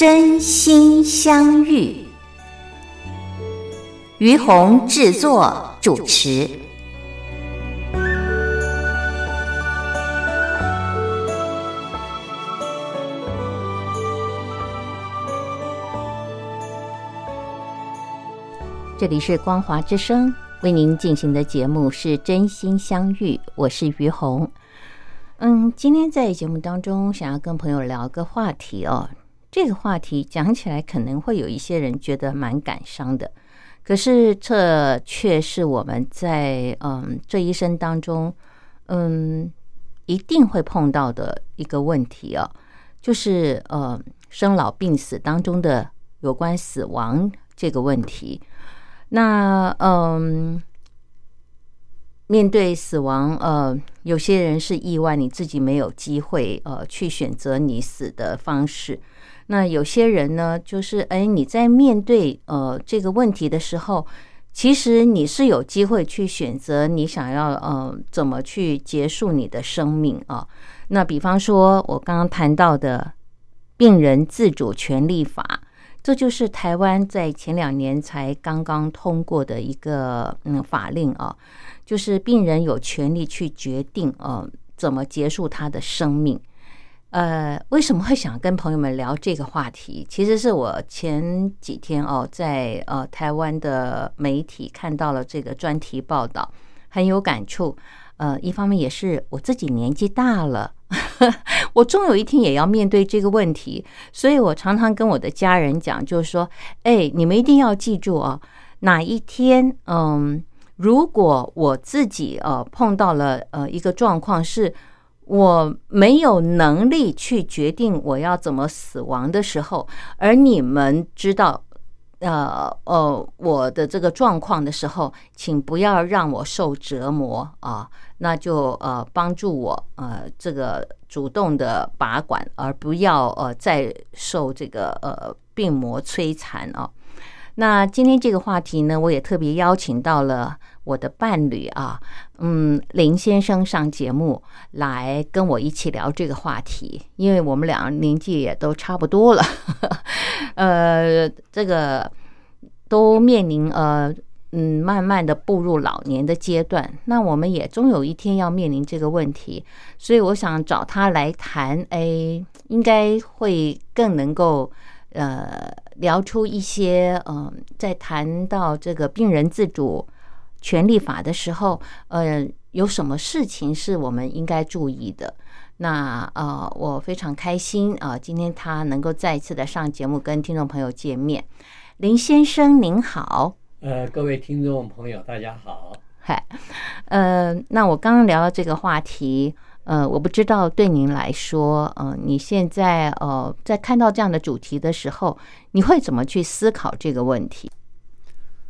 真心相遇，于红制作主持。这里是光华之声为您进行的节目是真心相遇，我是于红。嗯，今天在节目当中，想要跟朋友聊个话题哦。这个话题讲起来可能会有一些人觉得蛮感伤的，可是这却是我们在嗯这一生当中嗯一定会碰到的一个问题啊，就是呃生老病死当中的有关死亡这个问题。那嗯面对死亡，呃有些人是意外，你自己没有机会呃去选择你死的方式。那有些人呢，就是哎，你在面对呃这个问题的时候，其实你是有机会去选择你想要呃怎么去结束你的生命啊。那比方说，我刚刚谈到的病人自主权利法，这就是台湾在前两年才刚刚通过的一个嗯法令啊，就是病人有权利去决定呃怎么结束他的生命。呃，为什么会想跟朋友们聊这个话题？其实是我前几天哦，在呃台湾的媒体看到了这个专题报道，很有感触。呃，一方面也是我自己年纪大了，我终有一天也要面对这个问题，所以我常常跟我的家人讲，就是说，哎，你们一定要记住啊，哪一天，嗯，如果我自己呃碰到了呃一个状况是。我没有能力去决定我要怎么死亡的时候，而你们知道，呃呃，我的这个状况的时候，请不要让我受折磨啊，那就呃帮助我呃这个主动的把管，而不要呃再受这个呃病魔摧残啊。那今天这个话题呢，我也特别邀请到了我的伴侣啊，嗯，林先生上节目来跟我一起聊这个话题，因为我们俩年纪也都差不多了，呃，这个都面临呃嗯慢慢的步入老年的阶段，那我们也终有一天要面临这个问题，所以我想找他来谈，哎，应该会更能够。呃，聊出一些，嗯，在谈到这个病人自主权利法的时候，呃，有什么事情是我们应该注意的？那呃，我非常开心啊，今天他能够再一次的上节目跟听众朋友见面。林先生您好，呃，各位听众朋友大家好，嗨，呃，那我刚刚聊到这个话题。呃，我不知道对您来说，呃，你现在呃，在看到这样的主题的时候，你会怎么去思考这个问题？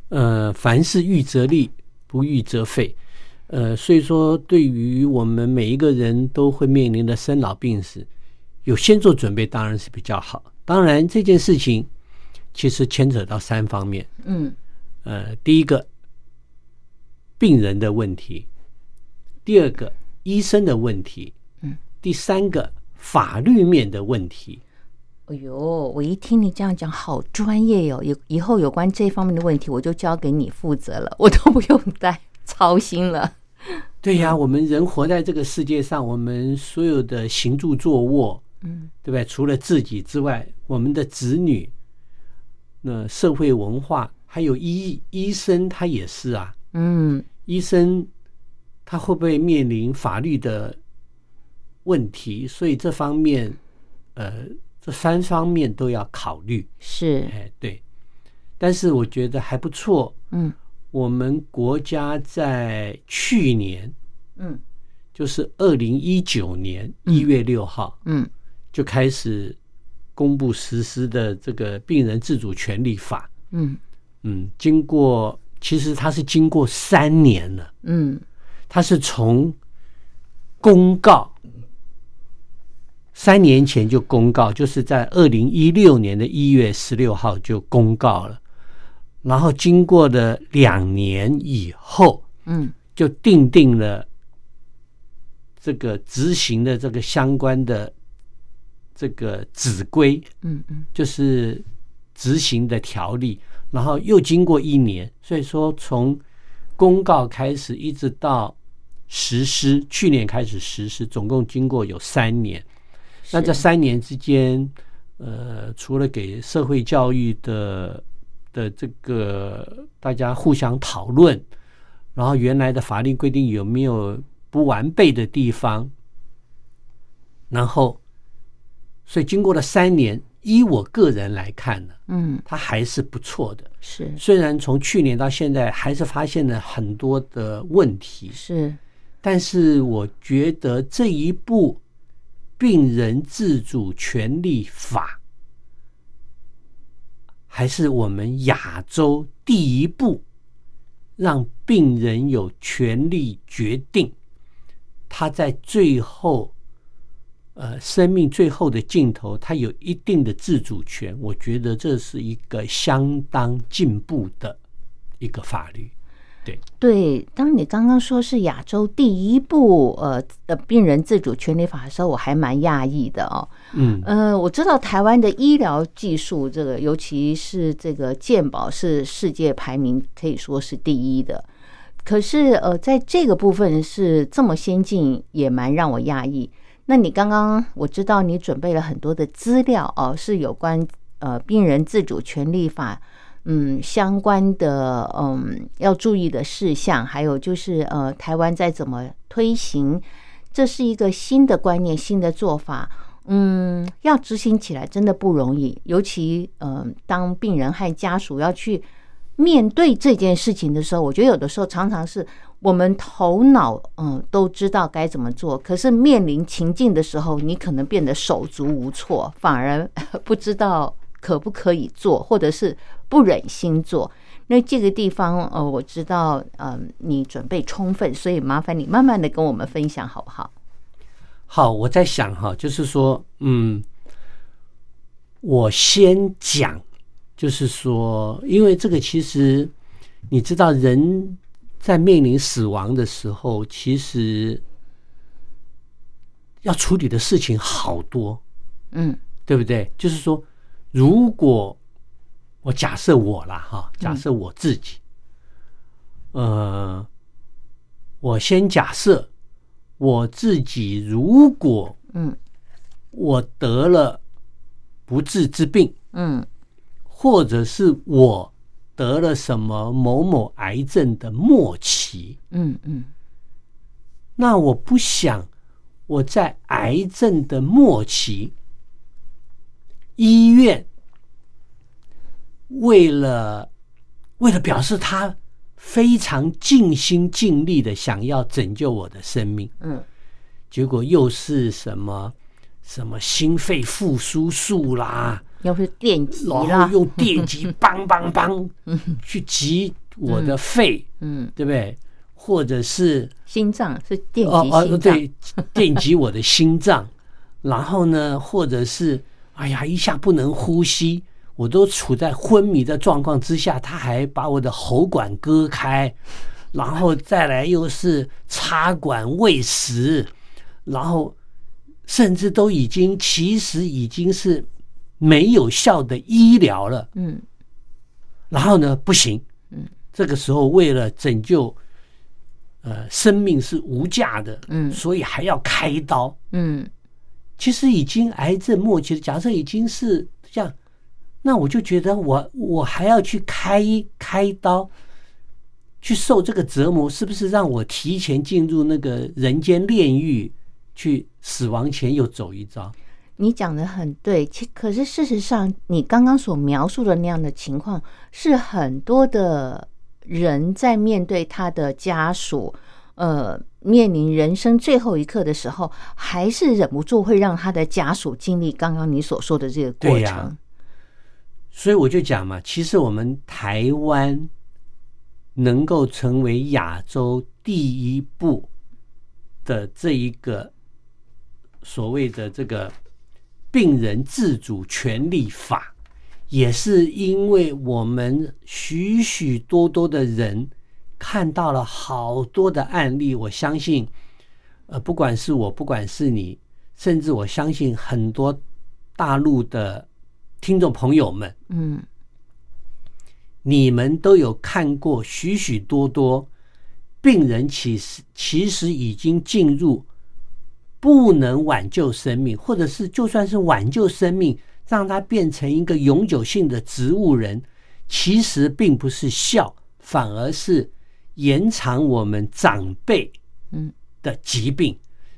呃，凡是预则立，不预则废。呃，所以说，对于我们每一个人都会面临的生老病死，有先做准备当然是比较好。当然，这件事情其实牵扯到三方面。嗯，呃，第一个，病人的问题；第二个。医生的问题，嗯，第三个法律面的问题。哎呦，我一听你这样讲，好专业哟！有以后有关这方面的问题，我就交给你负责了，我都不用再操心了。对呀，我们人活在这个世界上，我们所有的行住坐卧，嗯，对不对？除了自己之外，我们的子女，那社会文化，还有医医生，他也是啊，嗯，医生。他会不会面临法律的问题？所以这方面，呃，这三方面都要考虑。是，哎，对。但是我觉得还不错。嗯我们国家在去年，嗯就是二零一九年一月六号嗯就开始公布实施的这个病人自主权利法。嗯嗯，经过其实它是经过三年了，嗯它是从公告三年前就公告，就是在二零一六年的一月十六号就公告了，然后经过了两年以后，嗯。就定定了这个执行的这个相关的这个指规，嗯嗯。就是执行的条例，然后又经过一年，所以说从公告开始一直到实施，去年开始实施，总共经过有三年。那这三年之间，呃，除了给社会教育的的这个大家互相讨论，然后原来的法律规定有没有不完备的地方，然后，所以经过了三年，依我个人来看呢，嗯。它还是不错的。是。虽然从去年到现在还是发现了很多的问题，是。但是我觉得这一部病人自主权利法，还是我们亚洲第一步让病人有权利决定他在最后，呃，生命最后的尽头，他有一定的自主权。我觉得这是一个相当进步的一个法律。对对，当你刚刚说是亚洲第一部呃呃病人自主权利法的时候，我还蛮讶异的哦。嗯呃，我知道台湾的医疗技术，这个尤其是这个健保是世界排名可以说是第一的。可是呃，在这个部分是这么先进，也蛮让我讶异。那你刚刚我知道你准备了很多的资料哦，是有关呃病人自主权利法。嗯，相关的嗯要注意的事项，还有就是呃，台湾在怎么推行，这是一个新的观念、新的做法。嗯，要执行起来真的不容易，尤其嗯、呃，当病人和家属要去面对这件事情的时候，我觉得有的时候常常是我们头脑嗯都知道该怎么做，可是面临情境的时候，你可能变得手足无措，反而不知道可不可以做，或者是不忍心做。那这个地方，呃，我知道，嗯、你准备充分，所以麻烦你慢慢的跟我们分享，好不好？好，我在想哈，就是说，嗯，我先讲，就是说，因为这个其实你知道，人在面临死亡的时候，其实要处理的事情好多，嗯对不对？就是说，如果我假设我啦哈，假设我自己，呃，我先假设我自己，如果嗯。我得了不治之病，嗯。或者是我得了什么某某癌症的末期，嗯嗯。那我不想我在癌症的末期，医院为了为了表示他非常尽心尽力的想要拯救我的生命，嗯。结果又是什么什么心肺复苏术啦，要是电击然啦后，用电击梆梆梆 去击我的肺，嗯，对不对？或者是心脏是电哦哦，击心脏，对，电击我的心脏，然后呢，或者是哎呀，一下不能呼吸，我都处在昏迷的状况之下，他还把我的喉管割开，然后再来又是插管喂食，然后甚至都已经其实已经是没有效的医疗了。嗯。然后呢，不行，嗯，这个时候为了拯救，呃，生命是无价的，嗯。所以还要开刀。嗯其实已经癌症末期了，假设已经是这样，那我就觉得我我还要去开开刀，去受这个折磨，是不是让我提前进入那个人间炼狱，去死亡前又走一遭？你讲的很对，其可是事实上，你刚刚所描述的那样的情况，是很多的人在面对他的家属，呃，面临人生最后一刻的时候，还是忍不住会让他的家属经历刚刚你所说的这个过程。所以我就讲嘛，其实我们台湾能够成为亚洲第一部的这一个所谓的这个病人自主权利法，也是因为我们许许多多的人看到了好多的案例，我相信，呃，不管是我，不管是你，甚至我相信很多大陆的听众朋友们，嗯。你们都有看过许许多多病人，其实其实已经进入不能挽救生命，或者是就算是挽救生命，让他变成一个永久性的植物人，其实并不是笑，反而是延长我们长辈嗯。的疾病，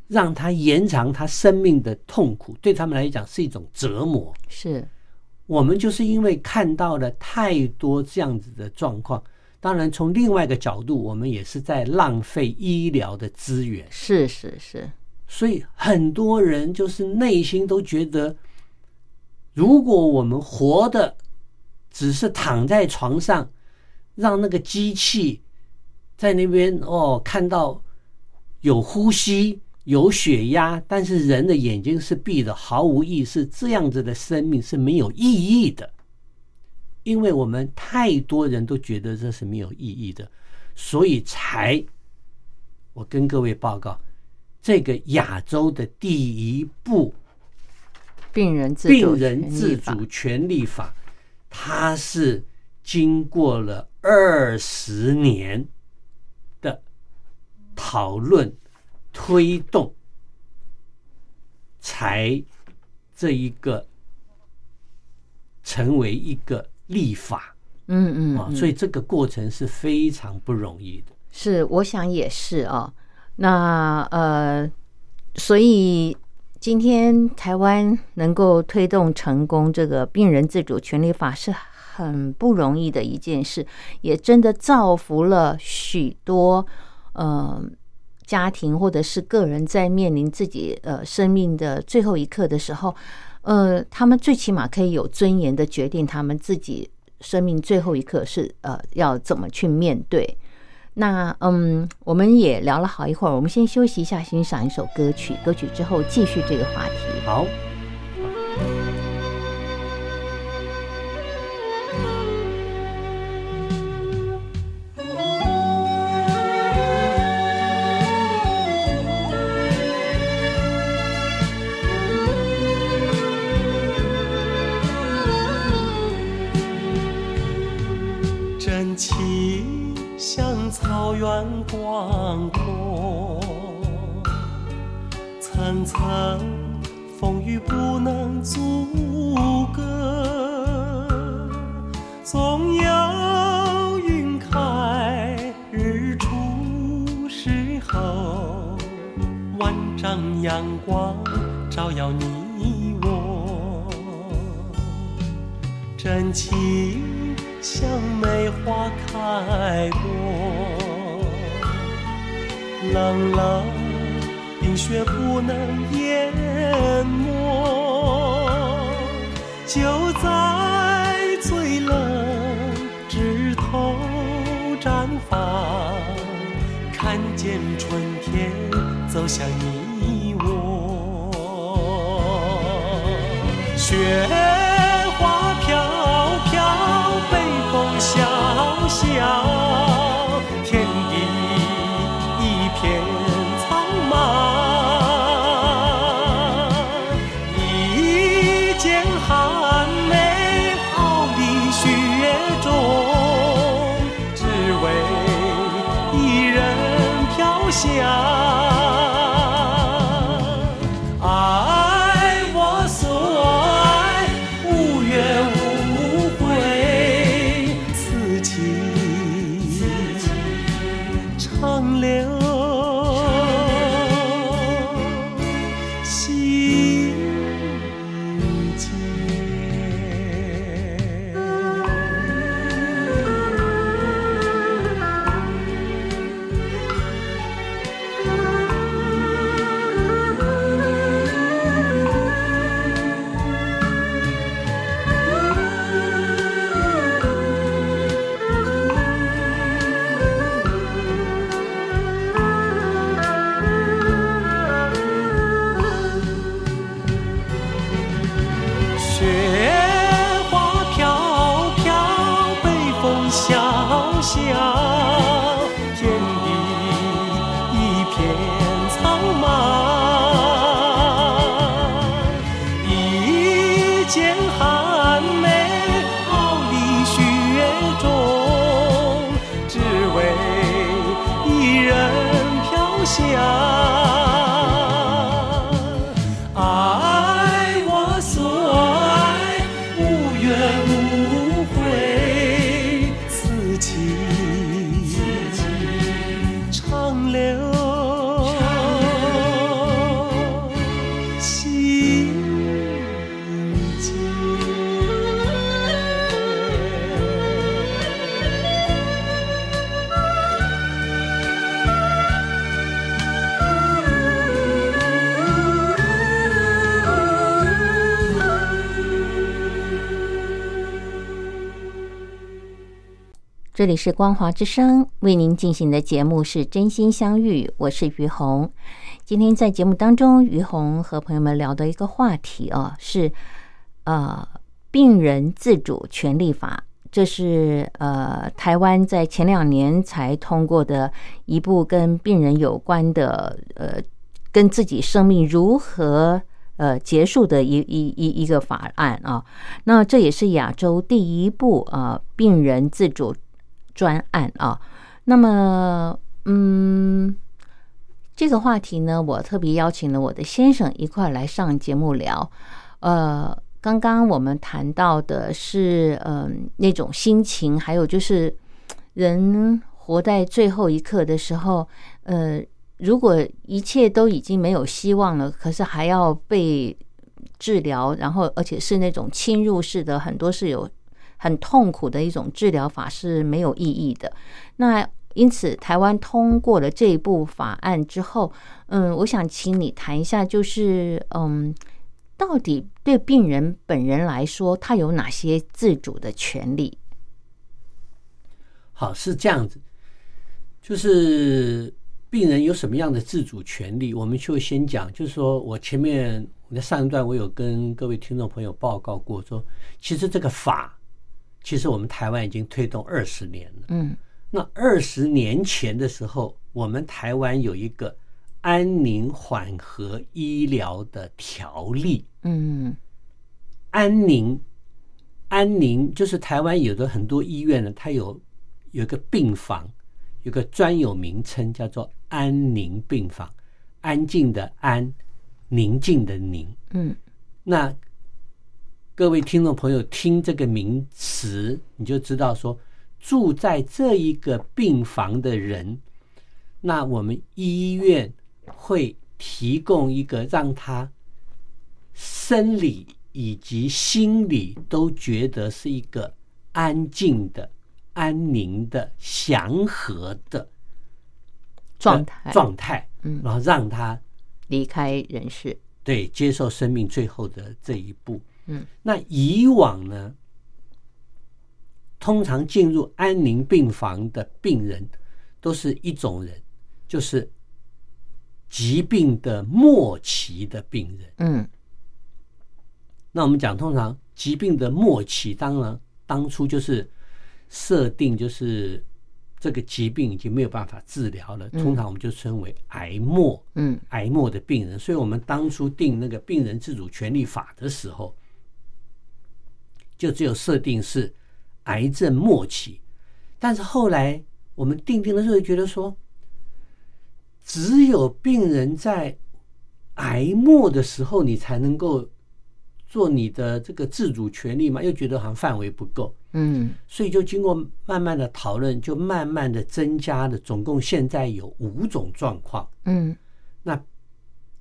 让他延长他生命的痛苦，对他们来讲是一种折磨。是。我们就是因为看到了太多这样子的状况，当然从另外一个角度，我们也是在浪费医疗的资源，是是是，所以很多人就是内心都觉得，如果我们活的只是躺在床上，让那个机器在那边哦看到有呼吸。有血压，但是人的眼睛是闭的，毫无意识，这样子的生命是没有意义的。因为我们太多人都觉得这是没有意义的，所以才我跟各位报告，这个亚洲的第一部病人自主病人自权利法主权利法，它是经过了二十年的讨论、推动，才这一个成为一个立法啊，嗯嗯啊所以这个过程是非常不容易的。是，我想也是哦。那呃，所以今天台湾能够推动成功这个病人自主权利法是很不容易的一件事，也真的造福了许多呃家庭或者是个人在面临自己呃生命的最后一刻的时候，呃，他们最起码可以有尊严的决定他们自己生命最后一刻是呃要怎么去面对。那嗯，我们也聊了好一会儿，我们先休息一下，欣赏一首歌曲。歌曲之后继续这个话题。好，风雨不能阻隔，总有云开日出时候，万丈阳光照耀你我。真情像梅花开过，冷冷冰雪不能掩没，就在最冷枝头绽放，看见春天走向你我。雪这里是光华之声为您进行的节目是真心相遇，我是于红。今天在节目当中，于红和朋友们聊的一个话题啊，是呃病人自主权利法，这是呃台湾在前两年才通过的一部跟病人有关的呃跟自己生命如何。呃，结束的一一一一个法案啊，那这也是亚洲第一部啊病人自主专案啊。那么，嗯，这个话题呢，我特别邀请了我的先生一块来上节目聊。呃，刚刚我们谈到的是，嗯、那种心情，还有就是人活在最后一刻的时候，呃，如果一切都已经没有希望了，可是还要被治疗，然后而且是那种侵入式的，很多是有很痛苦的一种治疗法是没有意义的。那因此，台湾通过了这一部法案之后，嗯，我想请你谈一下，就是嗯，到底对病人本人来说，他有哪些自主的权利？好，是这样子，就是病人有什么样的自主权利，我们就先讲。就是说我前面我在上一段我有跟各位听众朋友报告过，说其实这个法，其实我们台湾已经推动二十年了。嗯那二十年前的时候，我们台湾有一个安宁缓和医疗的条例，嗯安宁，安宁就是台湾有的很多医院呢，它有有一个病房，有个专有名称叫做安宁病房，安静的安，宁静的宁。嗯那各位听众朋友听这个名词，你就知道说，住在这一个病房的人，那我们医院会提供一个让他生理以及心理都觉得是一个安静的、安宁的、祥和的状态状态，嗯然后让他离开人世。对接受生命最后的这一步。嗯，那以往呢，通常进入安宁病房的病人都是一种人，就是疾病的末期的病人。嗯那我们讲，通常疾病的末期，当然当初就是设定就是这个疾病已经没有办法治疗了，通常我们就称为癌末。嗯癌末的病人，所以我们当初定那个病人自主权利法的时候，就只有设定是癌症末期，但是后来我们定定的时候觉得说，只有病人在癌末的时候，你才能够做你的这个自主权利嘛，又觉得好像范围不够，嗯。所以就经过慢慢的讨论，就慢慢的增加了，总共现在有五种状况。嗯。那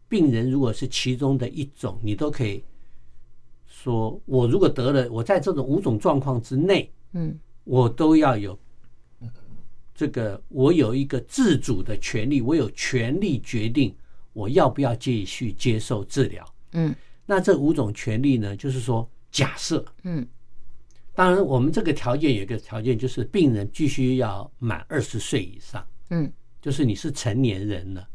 病人如果是其中的一种，你都可以说，我如果得了，我在这种五种状况之内，嗯。我都要有这个，我有一个自主的权利，我有权利决定我要不要继续接受治疗。嗯。那这五种权利呢，就是说，假设，嗯。当然我们这个条件有一个条件，就是病人必须要满二十岁以上。嗯。就是你是成年人了，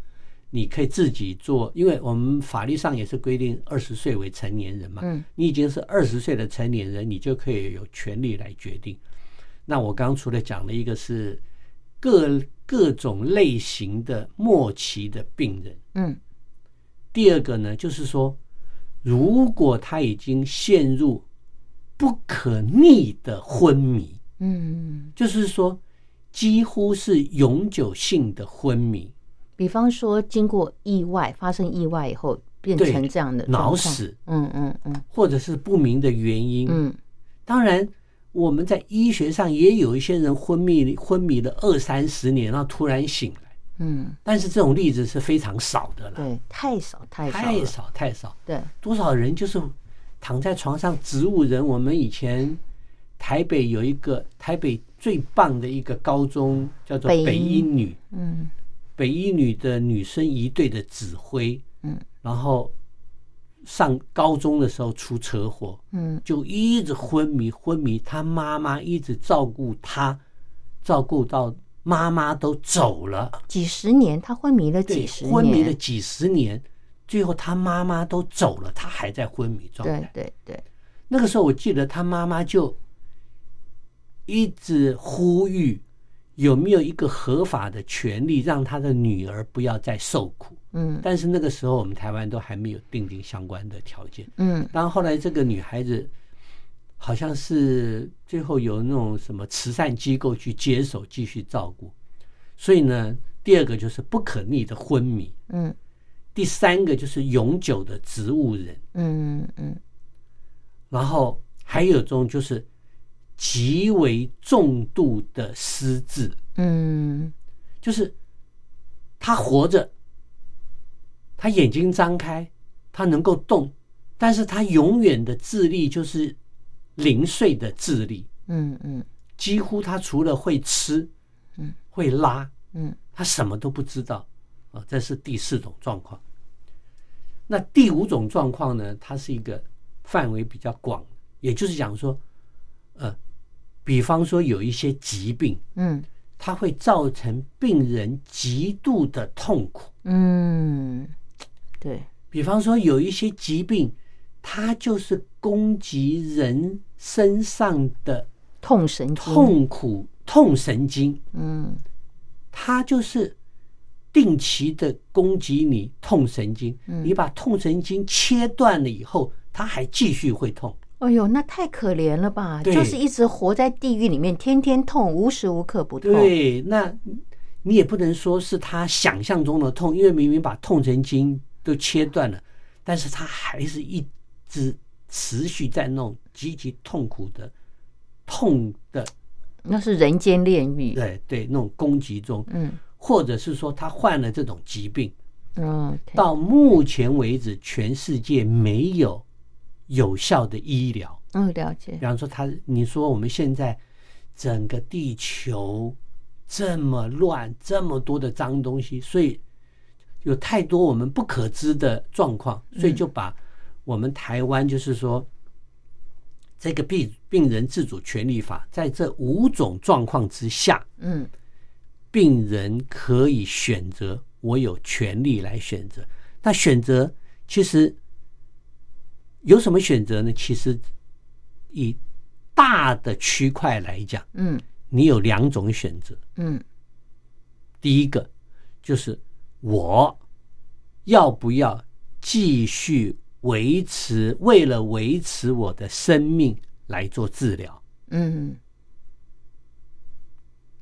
你可以自己做，因为我们法律上也是规定二十岁为成年人嘛。嗯，你已经是二十岁的成年人，你就可以有权利来决定。那我刚刚除了讲了一个是各各种类型的末期的病人，嗯第二个呢，就是说，如果他已经陷入不可逆的昏迷，嗯就是说几乎是永久性的昏迷。比方说经过意外发生意外以后变成这样的脑，死，嗯嗯嗯。或者是不明的原因。嗯。当然，我们在医学上也有一些人昏迷昏迷了二三十年，然后突然醒来，嗯，但是这种例子是非常少的了，对，太少太少太，少太少。对，多少人就是躺在床上植物人？我们以前台北有一个台北最棒的一个高中，叫做北一女，嗯北一女的女生一队的指挥，嗯，然后上高中的时候出车祸，嗯。就一直昏迷昏迷，她妈妈一直照顾她，照顾到妈妈都走了，几十年，她昏迷了对几十，年，昏迷了几十年，最后她妈妈都走了，她还在昏迷状态。对对，那个时候我记得她妈妈就一直呼吁有没有一个合法的权利让他的女儿不要再受苦。嗯。但是那个时候我们台湾都还没有定定相关的条件。嗯。然后后来这个女孩子好像是最后有那种什么慈善机构去接手继续照顾，所以呢，第二个就是不可逆的昏迷，嗯。第三个就是永久的植物人，嗯嗯。然后还有一种就是极为重度的失智，嗯就是他活着，他眼睛张开，他能够动，但是他永远的智力就是零碎的智力，嗯嗯几乎他除了会吃，嗯，会拉，嗯他什么都不知道啊。这是第四种状况。那第五种状况呢？它是一个范围比较广，也就是讲说，呃，比方说有一些疾病，嗯它会造成病人极度的痛苦。嗯，对，比方说有一些疾病，它就是攻击人身上的痛神经，痛苦痛神经，嗯它就是定期的攻击你痛神经。嗯你把痛神经切断了以后，它还继续会痛。哎呦，那太可怜了吧！就是一直活在地狱里面，天天痛，无时无刻不痛。，对，那你也不能说是他想象中的痛，因为明明把痛神经都切断了，但是他还是一直持续在那种极其痛苦的痛的，那是人间炼狱。对对，那种攻击中，嗯或者是说他患了这种疾病，嗯到目前为止，全世界没有有效的医疗。嗯，了解比。方说他，你说我们现在整个地球这么乱，这么多的脏东西，所以有太多我们不可知的状况，所以就把我们台湾就是说。这个病病人自主权利法，在这五种状况之下，嗯病人可以选择，我有权利来选择。那选择其实有什么选择呢？其实以大的区块来讲，嗯你有两种选择。嗯第一个就是我要不要继续维持，为了维持我的生命来做治疗。嗯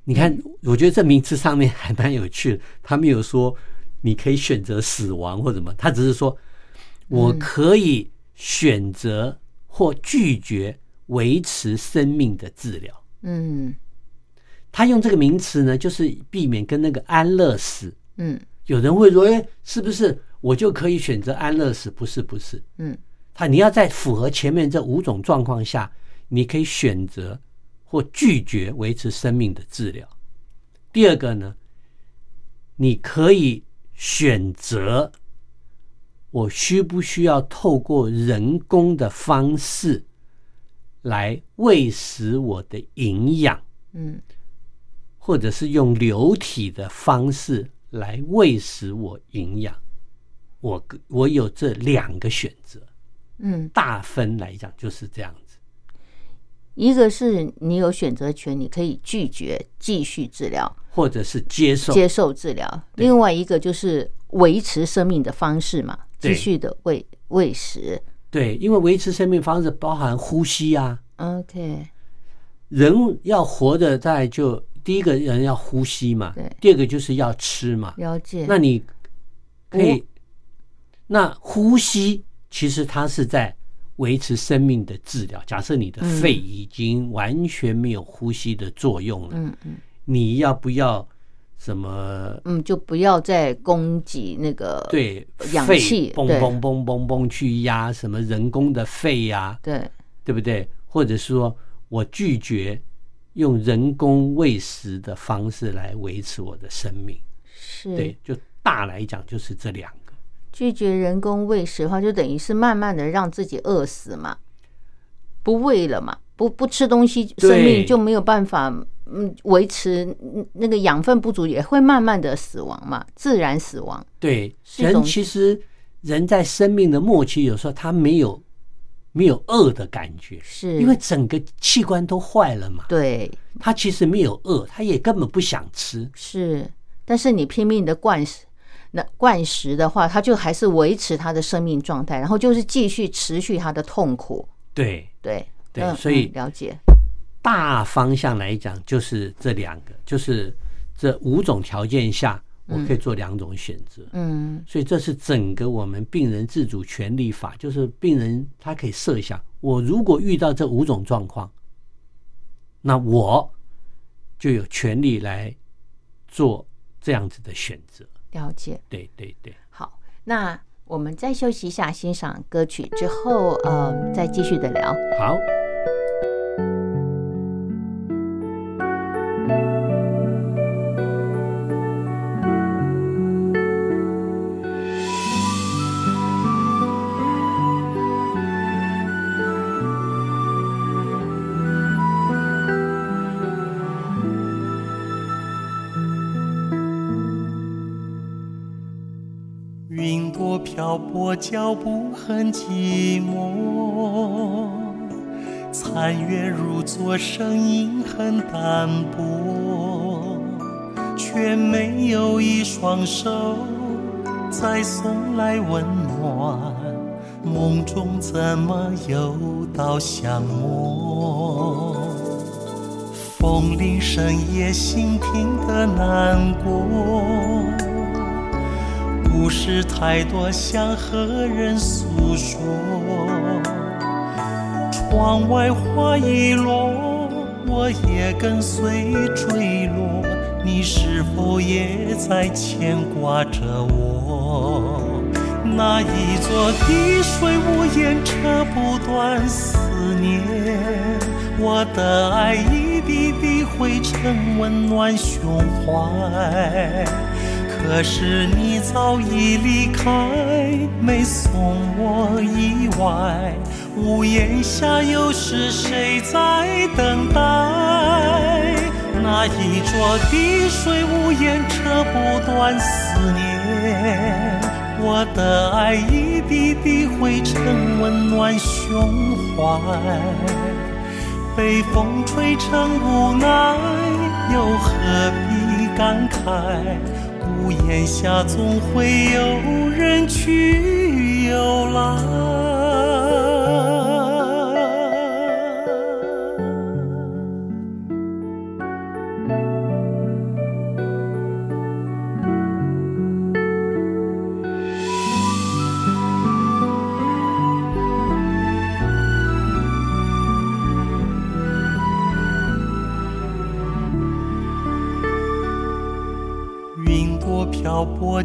你看，我觉得这名词上面还蛮有趣的。他没有说你可以选择死亡或什么，他只是说我可以选择或拒绝维持生命的治疗。嗯他用这个名词呢，就是避免跟那个安乐死。嗯有人会说，哎，是不是我就可以选择安乐死？不是，不是。嗯他你要在符合前面这五种状况下，你可以选择或拒绝维持生命的治疗。第二个呢，你可以选择我需不需要透过人工的方式来喂食我的营养，嗯。或者是用流体的方式来喂食我营养。我我有这两个选择。嗯，大分来讲就是这样子。一个是你有选择权，你可以拒绝继续治疗、或者是接受，接受治疗；另外一个就是维持生命的方式嘛，对继续的喂喂食。对，因为维持生命方式包含呼吸啊，OK，人要活着在就第一个人要呼吸嘛对，第二个就是要吃嘛。了解。那你可以，那呼吸其实它是在维持生命的治疗。假设你的肺已经完全没有呼吸的作用了，嗯嗯你要不要什么？嗯，就不要再供给那个对，氧气嘣对嘣嘣嘣嘣去压什么人工的肺呀、对对不对？或者说我拒绝用人工喂食的方式来维持我的生命。是对，就大来讲就是这两个。拒绝人工喂食的话，就等于是慢慢的让自己饿死嘛，不喂了嘛，不不吃东西，生命就没有办法嗯维持嗯那个养分不足，也会慢慢的死亡嘛，自然死亡。对，人其实人在生命的末期，有时候他没有没有饿的感觉，是因为整个器官都坏了嘛。对他其实没有饿，他也根本不想吃。是，但是你拼命的灌食。那灌食的话，他就还是维持他的生命状态，然后就是继续持续他的痛苦。对，对对嗯所以嗯了解大方向来讲，就是这两个，就是这五种条件下，我可以做两种选择。嗯所以这是整个我们病人自主权利法，就是病人他可以设想，我如果遇到这五种状况，那我就有权利来做这样子的选择。了解。对对对，好，那我们再休息一下，欣赏歌曲之后，呃，再继续的聊。好。脚步很寂寞；残月如昨，声音很淡薄，却没有一双手再送来温暖。梦中怎么又到相摸？风铃深夜，心听得难过。故事太多，想和人诉说。窗外花已落，我也跟随坠落。你是否也在牵挂着我？那一座滴水无言，扯不断思念。我的爱一滴滴汇成温暖胸怀。可是你早已离开，没送我意外。屋檐下又是谁在等待？那一座滴水无言，扯不断思念。我的爱一滴滴汇成温暖胸怀。被风吹成无奈，又何必感慨？屋檐下总会有人去游览。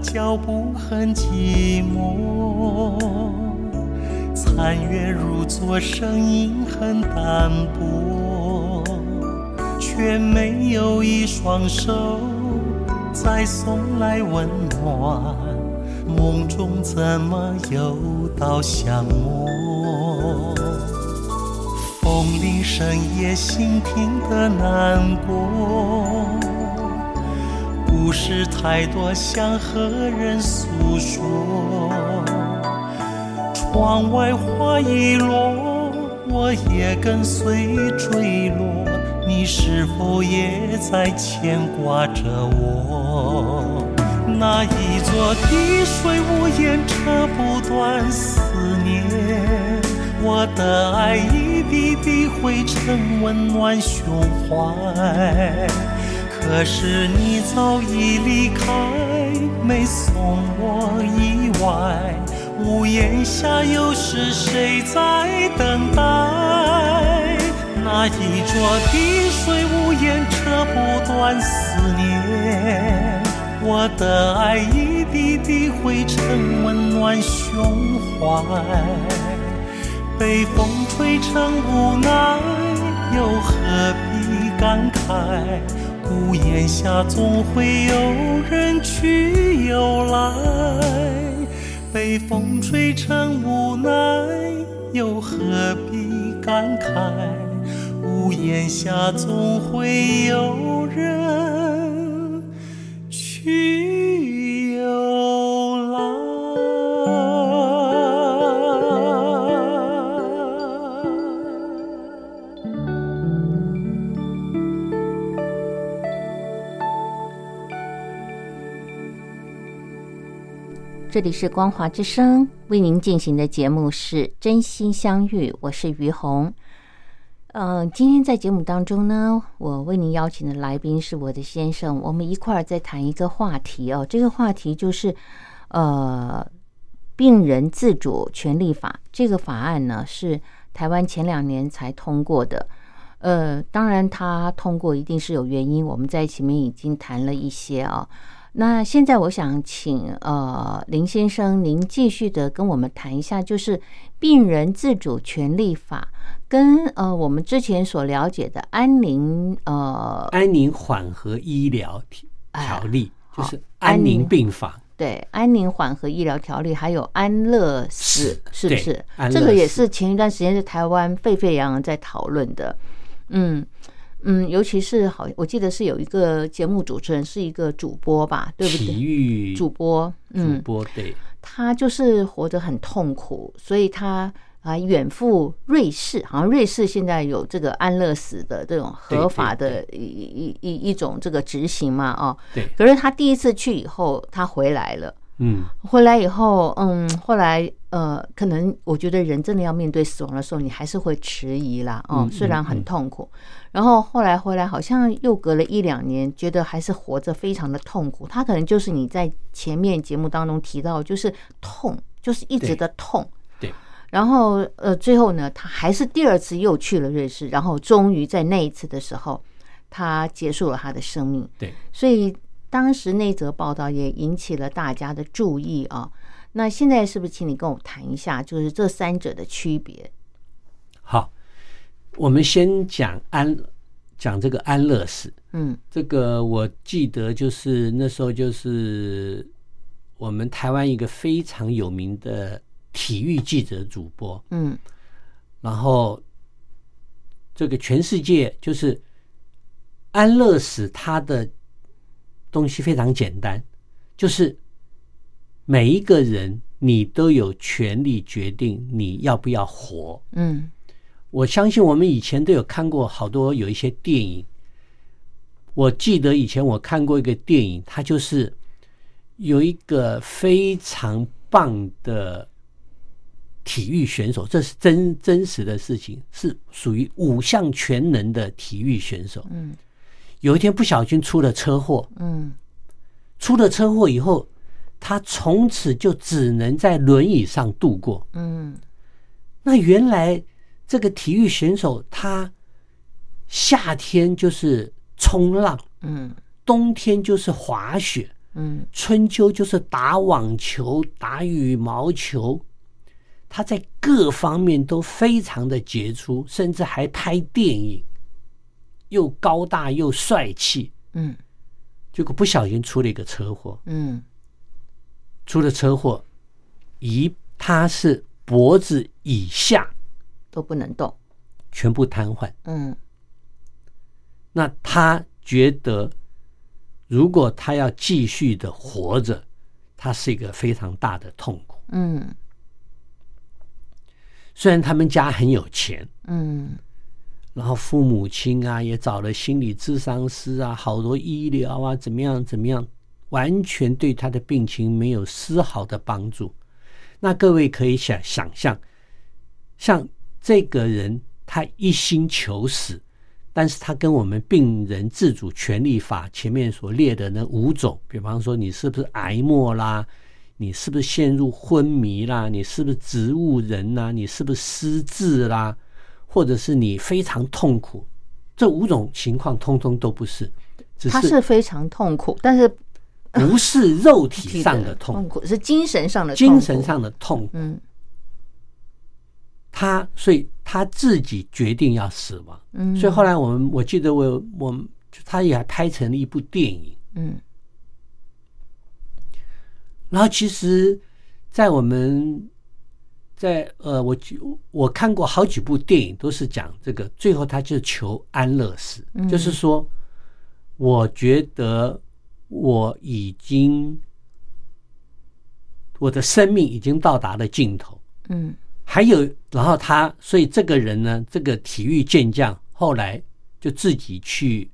脚步很寂寞；残月如昨，声音很淡薄，却没有一双手再送来温暖。梦中怎么又到相摸？风铃深夜，心听得难过。故事太多，想和人诉说。窗外花已落，我也跟随坠落。你是否也在牵挂着我？那一座滴水无言，扯不断思念。我的爱一滴滴汇成温暖胸怀。可是你早已离开，没送我意外。屋檐下又是谁在等待？那一桌滴水无言，扯不断思念。我的爱一滴滴汇成温暖胸怀，被风吹成无奈，又何必感慨？屋檐下总会有人去又来，被风吹成无奈，又何必感慨？屋檐下总会有人去这里是光华之声为您进行的节目是《真心相遇》，我是于红。嗯、今天在节目当中呢，我为您邀请的来宾是我的先生，我们一块儿在谈一个话题哦。这个话题就是呃，病人自主权利法。这个法案呢是台湾前两年才通过的。呃，当然它通过一定是有原因，我们在前面已经谈了一些啊、那现在我想请呃林先生，您继续的跟我们谈一下，就是病人自主权利法跟呃我们之前所了解的安宁呃安宁缓和医疗条例，就是安宁病房。对安宁缓和医疗条例，还有安乐死，是不是？这个也是前一段时间在台湾沸沸扬扬在讨论的，嗯。嗯，尤其是好，我记得是有一个节目主持人是一个主播吧，对不体？育主播，嗯，主播对，他就是活得很痛苦，所以他啊远赴瑞士，好像瑞士现在有这个安乐死的这种合法的一一一一种这个执行嘛，哦，对，可是他第一次去以后，他回来了。嗯，回来以后，嗯，后来呃，可能我觉得人真的要面对死亡的时候，你还是会迟疑啦，哦，嗯虽然很痛苦。然后后来回来，好像又隔了一两年，觉得还是活着非常的痛苦。他可能就是你在前面节目当中提到，就是痛，就是一直的痛。对。然后呃，最后呢，他还是第二次又去了瑞士，然后终于在那一次的时候，他结束了他的生命。对，所以当时那则报道也引起了大家的注意啊。那现在是不是请你跟我谈一下，就是这三者的区别？好，我们先讲安讲这个安乐死。嗯这个我记得就是那时候就是我们台湾一个非常有名的体育记者主播，嗯然后这个全世界就是安乐死，它的东西非常简单，就是每一个人你都有权利决定你要不要活。嗯我相信我们以前都有看过好多有一些电影。我记得以前我看过一个电影，它就是有一个非常棒的体育选手，这是真真实的事情，是属于五项全能的体育选手。嗯有一天不小心出了车祸，嗯出了车祸以后，他从此就只能在轮椅上度过。嗯那原来这个体育选手，他夏天就是冲浪，嗯冬天就是滑雪，嗯春秋就是打网球、打羽毛球。他在各方面都非常的杰出，甚至还拍电影，又高大又帅气。嗯结果不小心出了一个车祸，嗯出了车祸，一他是脖子以下都不能动。全部瘫痪。嗯那他觉得，如果他要继续的活着，他是一个非常大的痛苦。嗯虽然他们家很有钱，嗯然后父母亲啊也找了心理咨商师啊，好多医疗啊，怎么样怎么样，完全对他的病情没有丝毫的帮助。那各位可以想想象，像这个人他一心求死，但是他跟我们病人自主权利法前面所列的那五种，比方说你是不是癌末啦，你是不是陷入昏迷啦，你是不是植物人呐，你是不是失智啦，或者是你非常痛苦，这五种情况通通都不是，只他是非常痛苦，但是不是肉体上的痛苦，是精神上的精神上的痛苦。嗯。他所以他自己决定要死亡，嗯，所以后来我们我记得我我他也还拍成了一部电影，嗯，然后其实，在我们在呃，我我看过好几部电影，都是讲这个，最后他就求安乐死，就是说，我觉得我已经我的生命已经到达了尽头，嗯。还有，然后他，所以这个人呢，这个体育健将后来就自己去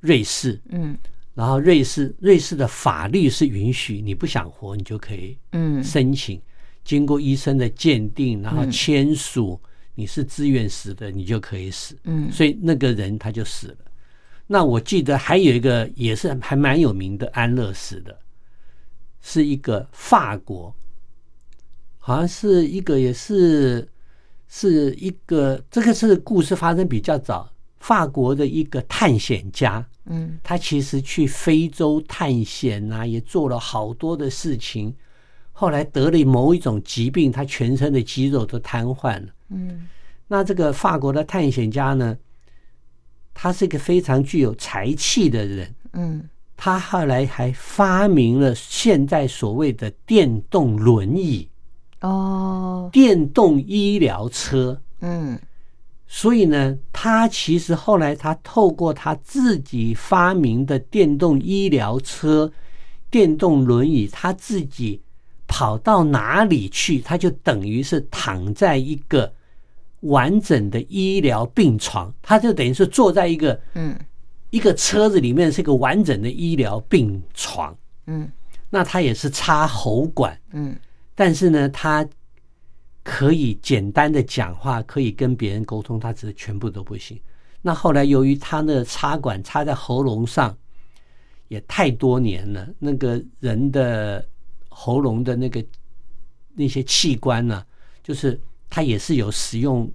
瑞士，嗯，然后瑞士瑞士的法律是允许你不想活，你就可以，嗯，申请经过医生的鉴定，然后签署你是自愿死的，你就可以死，嗯，所以那个人他就死了。那我记得还有一个也是还蛮有名的安乐死的，是一个法国。好像是一个，也是是一个，这个是故事发生比较早。法国的一个探险家，嗯，他其实去非洲探险啊，也做了好多的事情。后来得了某一种疾病，他全身的肌肉都瘫痪了。嗯，那这个法国的探险家呢，他是一个非常具有才气的人。嗯，他后来还发明了现在所谓的电动轮椅。哦，电动医疗车，嗯，所以呢，他其实后来他透过他自己发明的电动医疗车、电动轮椅，他自己跑到哪里去，他就等于是躺在一个完整的医疗病床，他就等于是坐在一个嗯一个车子里面是一个完整的医疗病床，嗯，那他也是插喉管，嗯。但是呢，他可以简单的讲话，可以跟别人沟通，他只是全部都不行。那后来由于他的插管插在喉咙上，也太多年了，那个人的喉咙的那个那些器官呢，就是它也是有使用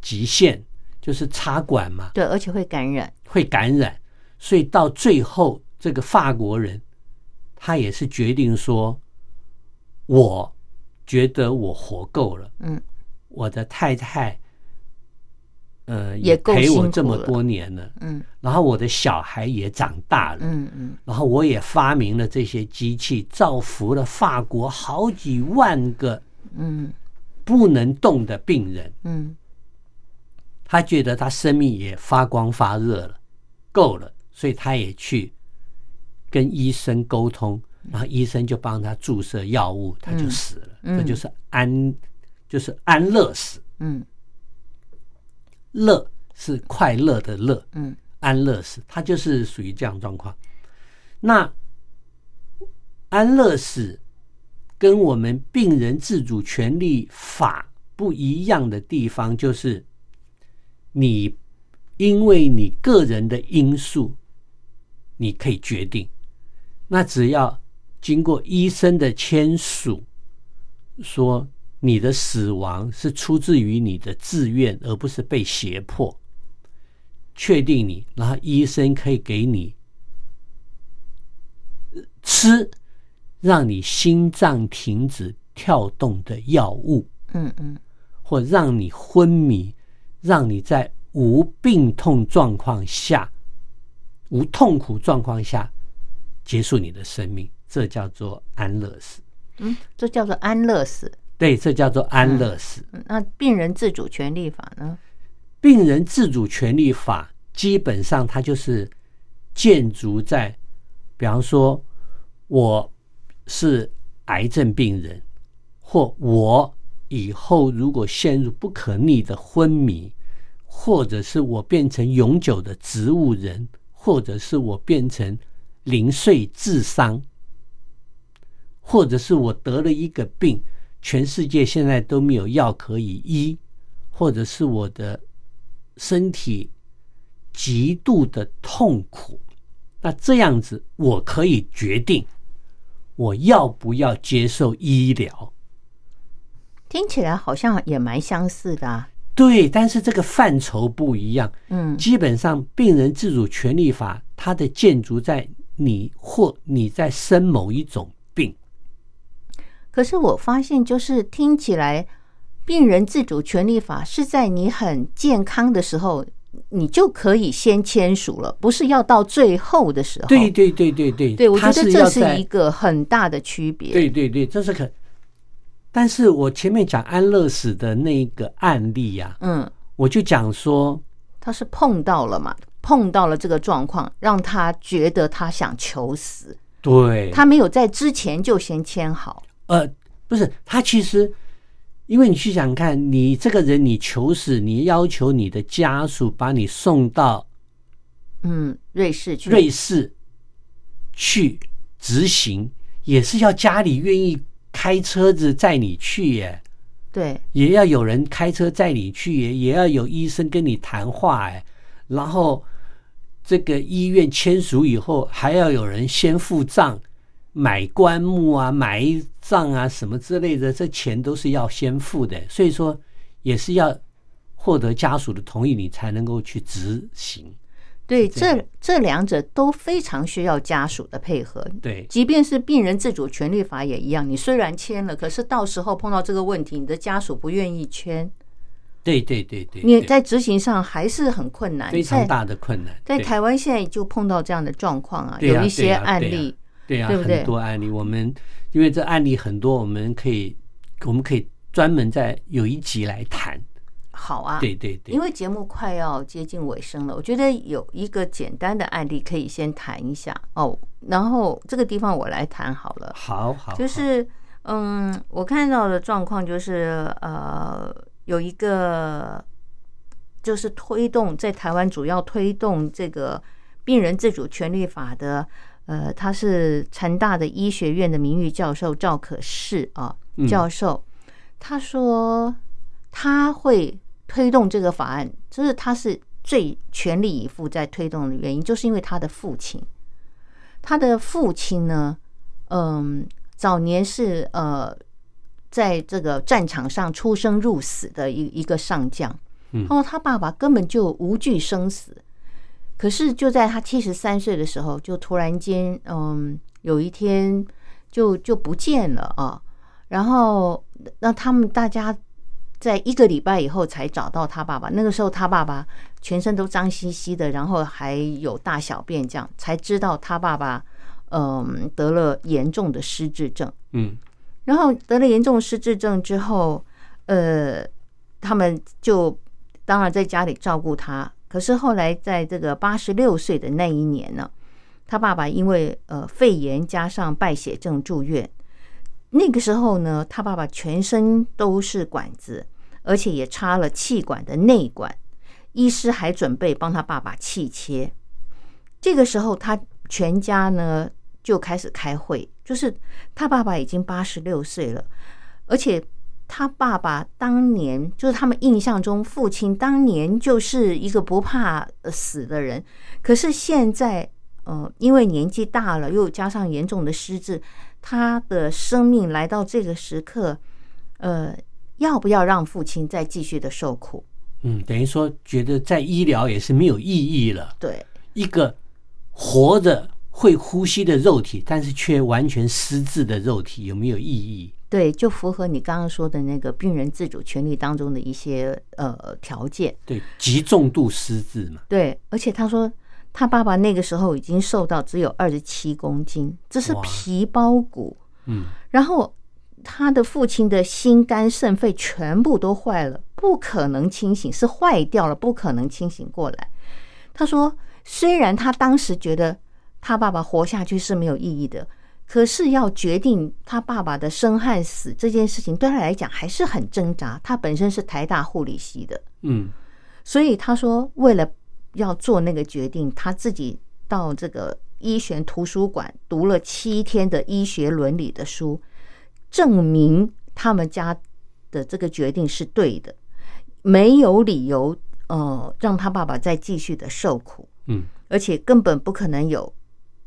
极限，就是插管嘛。对，而且会感染，会感染。所以到最后，这个法国人他也是决定说。我觉得我活够了，嗯，我的太太，呃，也陪我这么多年了，嗯，然后我的小孩也长大了，嗯嗯，然后我也发明了这些机器，造福了法国好几万个，嗯，不能动的病人，嗯，他觉得他生命也发光发热了，够了，所以他也去跟医生沟通。然后医生就帮他注射药物，他就死了。这就是安，就是安乐死。嗯，乐是快乐的乐。嗯，安乐死，它就是属于这样状况。那安乐死跟我们病人自主权利法不一样的地方，就是你因为你个人的因素，你可以决定。那只要。经过医生的签署，说你的死亡是出自于你的自愿，而不是被胁迫。确定你，然后医生可以给你吃让你心脏停止跳动的药物，嗯嗯，或让你昏迷，让你在无病痛状况下、无痛苦状况下结束你的生命。这叫做安乐死，嗯，这叫做安乐死，对，这叫做安乐死。那病人自主权利法呢？病人自主权利法基本上它就是建筑在，比方说我是癌症病人，或我以后如果陷入不可逆的昏迷，或者是我变成永久的植物人，或者是我变成零碎智商。或者是我得了一个病，全世界现在都没有药可以医，或者是我的身体极度的痛苦。那这样子，我可以决定我要不要接受医疗。听起来好像也蛮相似的啊。对，但是这个范畴不一样。嗯基本上，病人自主权利法它的建筑在你或你在生某一种病。可是我发现，就是听起来，病人自主权利法是在你很健康的时候，你就可以先签署了，不是要到最后的时候。对对对对对，对，我觉得这是一个很大的区别。对对对，这是可。但是我前面讲安乐死的那个案例呀、嗯，我就讲说，他是碰到了嘛，碰到了这个状况，让他觉得他想求死，对，他没有在之前就先签好。呃，不是他其实，因为你去想看，你这个人你求死，你要求你的家属把你送到嗯，瑞士去，瑞士去执行，也是要家里愿意开车子载你去耶，对，也要有人开车载你去也，也要有医生跟你谈话哎，然后这个医院签署以后，还要有人先付账。买棺木啊，埋葬啊，什么之类的，这钱都是要先付的，所以说也是要获得家属的同意，你才能够去执行。对，这样这这两者都非常需要家属的配合。对即便是病人自主权利法也一样，你虽然签了，可是到时候碰到这个问题，你的家属不愿意签，对对对对，对你在执行上还是很困难。非常大的困难。在台湾现在就碰到这样的状况啊，有一些对呀对啊，对不对？很多案例，我们因为这案例很多，我们可以我们可以专门在有一集来谈。好啊，对对对。因，为节目快要接近尾声了，我觉得有一个简单的案例可以先谈一下。哦。然后这个地方我来谈好了，好好，好。就是嗯，我看到的状况就是呃，有一个就是推动在台湾主要推动这个病人自主权利法的，呃，他是成大的医学院的名誉教授赵可士啊嗯。教授，他说他会推动这个法案，就是他是最全力以赴在推动的原因，就是因为他的父亲，他的父亲呢，嗯，早年是呃，在这个战场上出生入死的一一个上将，嗯。然后他爸爸根本就无惧生死，可是就在他七十三岁的时候，就突然间，嗯，有一天就就不见了啊，然后那他们大家。在一个礼拜以后才找到他爸爸，那个时候他爸爸全身都脏兮兮的，然后还有大小便，这样才知道他爸爸嗯得了严重的失智症。嗯然后得了严重失智症之后，呃，他们就当然在家里照顾他。可是后来在这个八十六岁的那一年呢，他爸爸因为呃肺炎加上败血症住院。那个时候呢，他爸爸全身都是管子，而且也插了气管的内管。医师还准备帮他爸爸气切。这个时候，他全家呢就开始开会，就是他爸爸已经八十六岁了，而且他爸爸当年就是他们印象中父亲当年就是一个不怕死的人，可是现在呃因为年纪大了，又加上严重的失智，他的生命来到这个时刻，呃，要不要让父亲再继续的受苦？嗯，等于说觉得在医疗也是没有意义了。对，一个活着会呼吸的肉体，但是却完全失智的肉体，有没有意义？对，就符合你刚刚说的那个病人自主权利当中的一些呃条件。对，极重度失智嘛。对，而且他说他爸爸那个时候已经瘦到只有二十七公斤，这是皮包骨。嗯，然后他的父亲的心肝肾肺全部都坏了，不可能清醒，是坏掉了，不可能清醒过来。他说，虽然他当时觉得他爸爸活下去是没有意义的，可是要决定他爸爸的生和死这件事情，对他来讲还是很挣扎。他本身是台大护理系的，嗯。所以他说，为了要做那个决定，他自己到这个医学图书馆读了七天的医学伦理的书，证明他们家的这个决定是对的，没有理由呃让他爸爸再继续的受苦，嗯。而且根本不可能有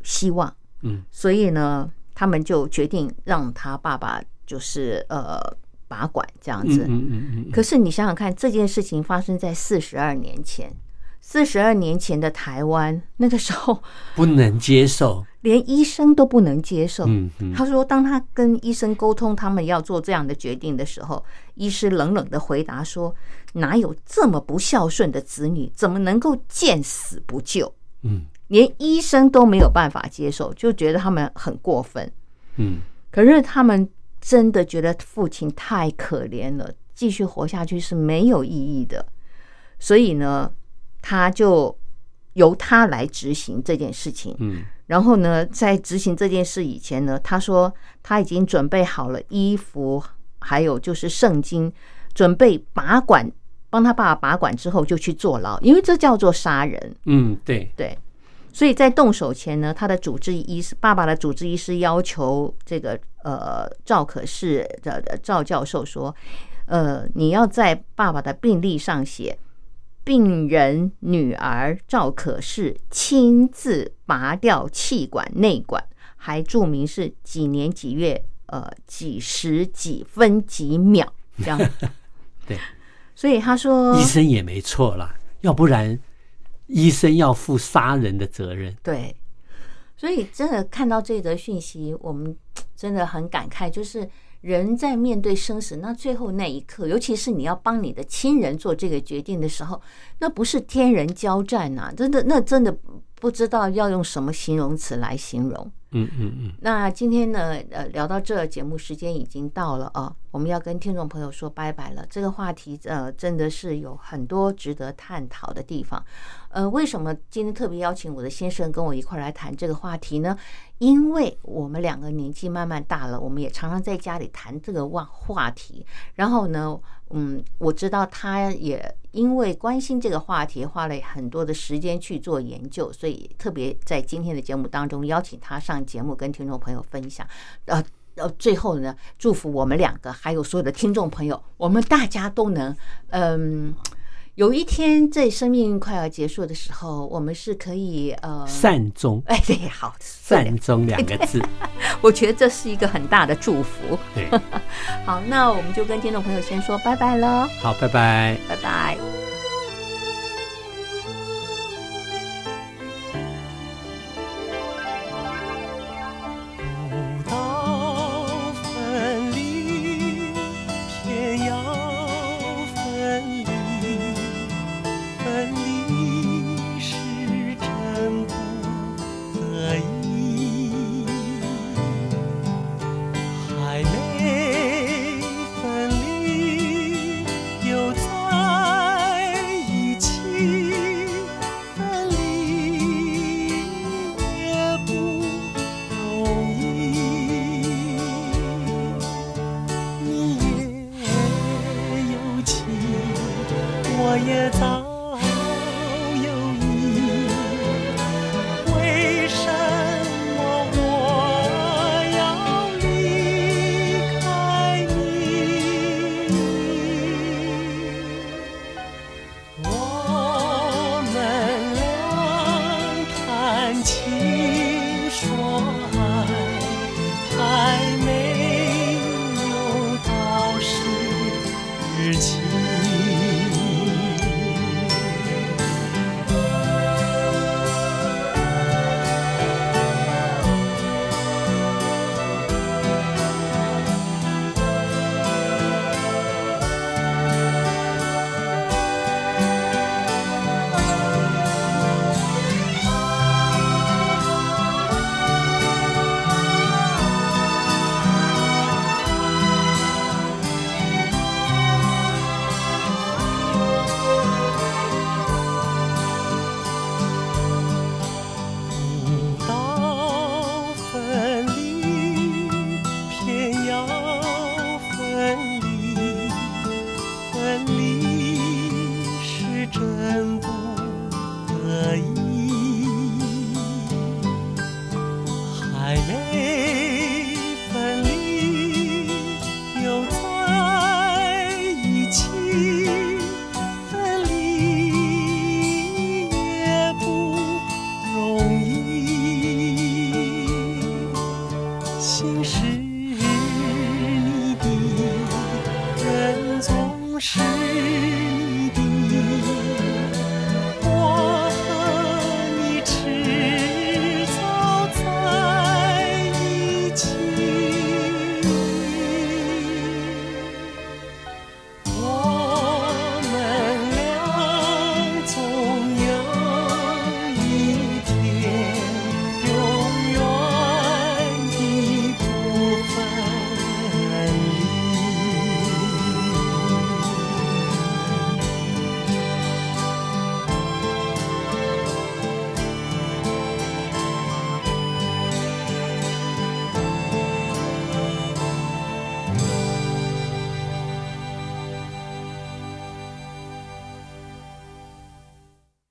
希望，嗯所以呢，他们就决定让他爸爸就是呃把管这样子。嗯嗯嗯可是你想想看，这件事情发生在四十二年前，四十二年前的台湾，那个时候 不能接受。连医生都不能接受。嗯嗯他说，当他跟医生沟通他们要做这样的决定的时候，医师冷冷的回答说：“哪有这么不孝顺的子女？怎么能够见死不救？嗯连医生都没有办法接受，就觉得他们很过分。嗯可是他们真的觉得父亲太可怜了，继续活下去是没有意义的。所以呢，他就由他来执行这件事情。嗯然后呢，在执行这件事以前呢，他说他已经准备好了衣服，还有就是圣经，准备把管，帮他爸爸把管之后就去坐牢，因为这叫做杀人。嗯，对，对，所以在动手前呢，他的主治医师，爸爸的主治医师要求这个呃赵可士的的赵教授说，呃，你要在爸爸的病历上写。病人女儿赵可士亲自拔掉气管内管，还注明是几年几月，呃，几时几分几秒这样。对，所以他说医，生也没错啦，要不然医生要负杀人的责任。对，所以真的看到这则讯息，我们真的很感慨，就是人在面对生死那最后那一刻，尤其是你要帮你的亲人做这个决定的时候，那不是天人交战呐、真的，那真的不知道要用什么形容词来形容。嗯嗯嗯，那今天呢，呃，聊到这，节目时间已经到了啊，我们要跟听众朋友说拜拜了。这个话题，呃，真的是有很多值得探讨的地方。呃，为什么今天特别邀请我的先生跟我一块来谈这个话题呢？因为我们两个年纪慢慢大了，我们也常常在家里谈这个话话题。然后呢，嗯，我知道他也因为关心这个话题，花了很多的时间去做研究，所以特别在今天的节目当中邀请他上节目，跟听众朋友分享。呃呃，最后呢，祝福我们两个还有所有的听众朋友，我们大家都能，嗯。有一天，在生命快要结束的时候，我们是可以呃，善终，哎，对，好，善终两个字，我觉得这是一个很大的祝福。对，好，那我们就跟听众朋友先说拜拜喽，好，拜拜。拜拜。